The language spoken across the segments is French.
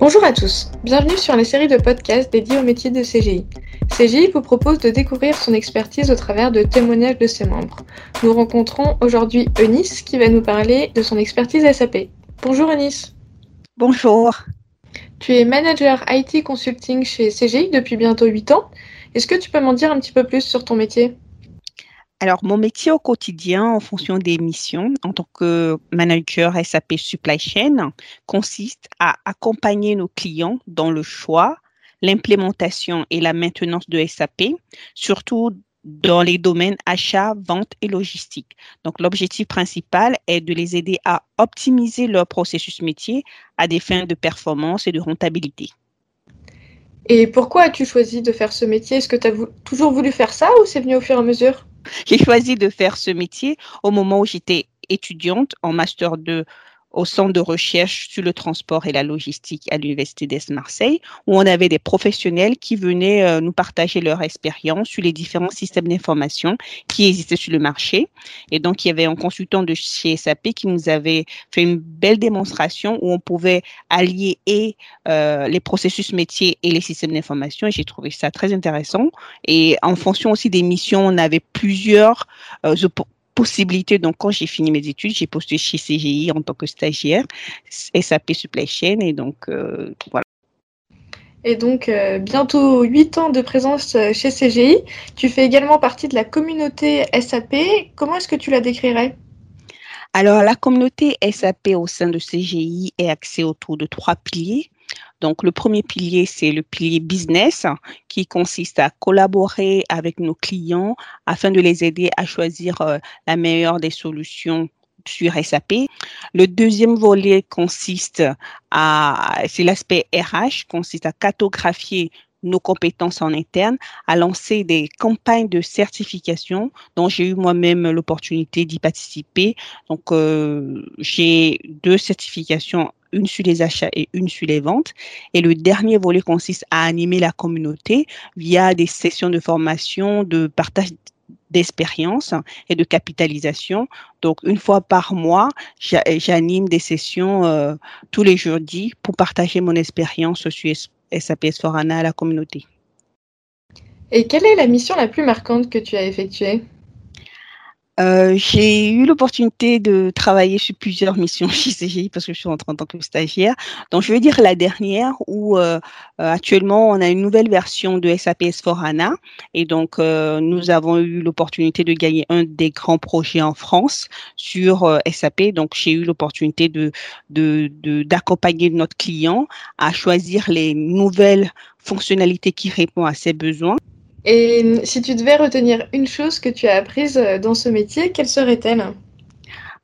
Bonjour à tous, bienvenue sur la série de podcasts dédiés au métier de CGI. CGI vous propose de découvrir son expertise au travers de témoignages de ses membres. Nous rencontrons aujourd'hui Eunice qui va nous parler de son expertise SAP. Bonjour Eunice. Bonjour. Tu es manager IT consulting chez CGI depuis bientôt 8 ans. Est-ce que tu peux m'en dire un petit peu plus sur ton métier? Alors, mon métier au quotidien, en fonction des missions, en tant que manager SAP Supply Chain, consiste à accompagner nos clients dans le choix, l'implémentation et la maintenance de SAP, surtout dans les domaines achat, vente et logistique. Donc, l'objectif principal est de les aider à optimiser leur processus métier à des fins de performance et de rentabilité. Et pourquoi as-tu choisi de faire ce métier? Est-ce que tu as toujours voulu faire ça ou c'est venu au fur et à mesure? J'ai choisi de faire ce métier au moment où j'étais étudiante en master 2 au centre de recherche sur le transport et la logistique à l'Université d'Aix-Marseille, où on avait des professionnels qui venaient euh, nous partager leur expérience sur les différents systèmes d'information qui existaient sur le marché. Et donc, il y avait un consultant de chez SAP qui nous avait fait une belle démonstration où on pouvait allier et euh, les processus métiers et les systèmes d'information. Et j'ai trouvé ça très intéressant. Et en fonction aussi des missions, on avait plusieurs euh, possibilité. Donc, quand j'ai fini mes études, j'ai postulé chez CGI en tant que stagiaire, SAP Supply Chain, et donc euh, voilà. Et donc, euh, bientôt 8 ans de présence euh, chez CGI. Tu fais également partie de la communauté SAP. Comment est-ce que tu la décrirais? Alors, la communauté SAP au sein de CGI est axée autour de trois piliers. Donc, le premier pilier, c'est le pilier business qui consiste à collaborer avec nos clients afin de les aider à choisir euh, la meilleure des solutions sur SAP. Le deuxième volet consiste à, c'est l'aspect RH, consiste à cartographier nos compétences en interne, à lancer des campagnes de certification dont j'ai eu moi-même l'opportunité d'y participer. Donc, euh, j'ai deux certifications une sur les achats et une sur les ventes. Et le dernier volet consiste à animer la communauté via des sessions de formation, de partage d'expérience et de capitalisation. Donc, une fois par mois, j'anime des sessions euh, tous les jeudis pour partager mon expérience sur SAP s à la communauté. Et quelle est la mission la plus marquante que tu as effectuée? Euh, j'ai eu l'opportunité de travailler sur plusieurs missions chez CGI parce que je suis rentrée en tant que stagiaire. Donc, je veux dire la dernière où euh, euh, actuellement on a une nouvelle version de SAP S4HANA et donc nous avons eu l'opportunité de gagner un des grands projets en France sur SAP. Donc, j'ai eu l'opportunité de d'accompagner notre client à choisir les nouvelles fonctionnalités qui répondent à ses besoins. Et si tu devais retenir une chose que tu as apprise euh, dans ce métier, quelle serait-elle?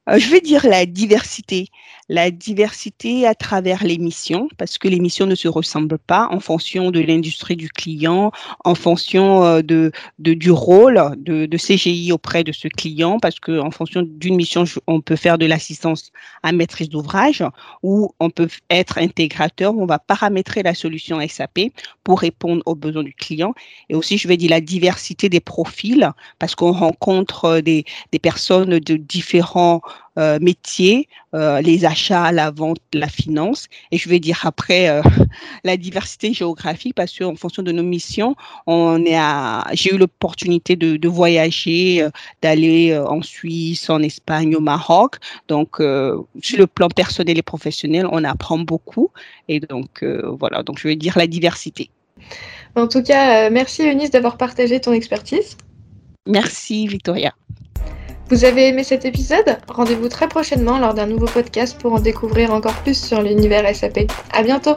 Euh, Je vais dire la diversité la diversité à travers les missions, parce que les missions ne se ressemblent pas en fonction de l'industrie du client, en fonction euh, de, de du rôle de, de, CGI auprès de ce client, parce que en fonction d'une mission, on peut faire de l'assistance à maîtrise d'ouvrage ou on peut être intégrateur, on va paramétrer la solution SAP pour répondre aux besoins du client. Et aussi, je vais dire la diversité des profils, parce qu'on rencontre des, des personnes de différents euh, métiers, euh, les achats, la vente, la finance. Et je vais dire après euh, la diversité géographique parce qu'en fonction de nos missions, on est à, j'ai eu l'opportunité de, de voyager, d'aller en Suisse, en Espagne, au Maroc. Donc, sur le plan personnel et professionnel, on apprend beaucoup. Et donc, voilà. Donc, je vais dire la diversité. En tout cas, merci Eunice d'avoir partagé ton expertise. Merci Victoria. Vous avez aimé cet épisode? Rendez-vous très prochainement lors d'un nouveau podcast pour en découvrir encore plus sur l'univers SAP. À bientôt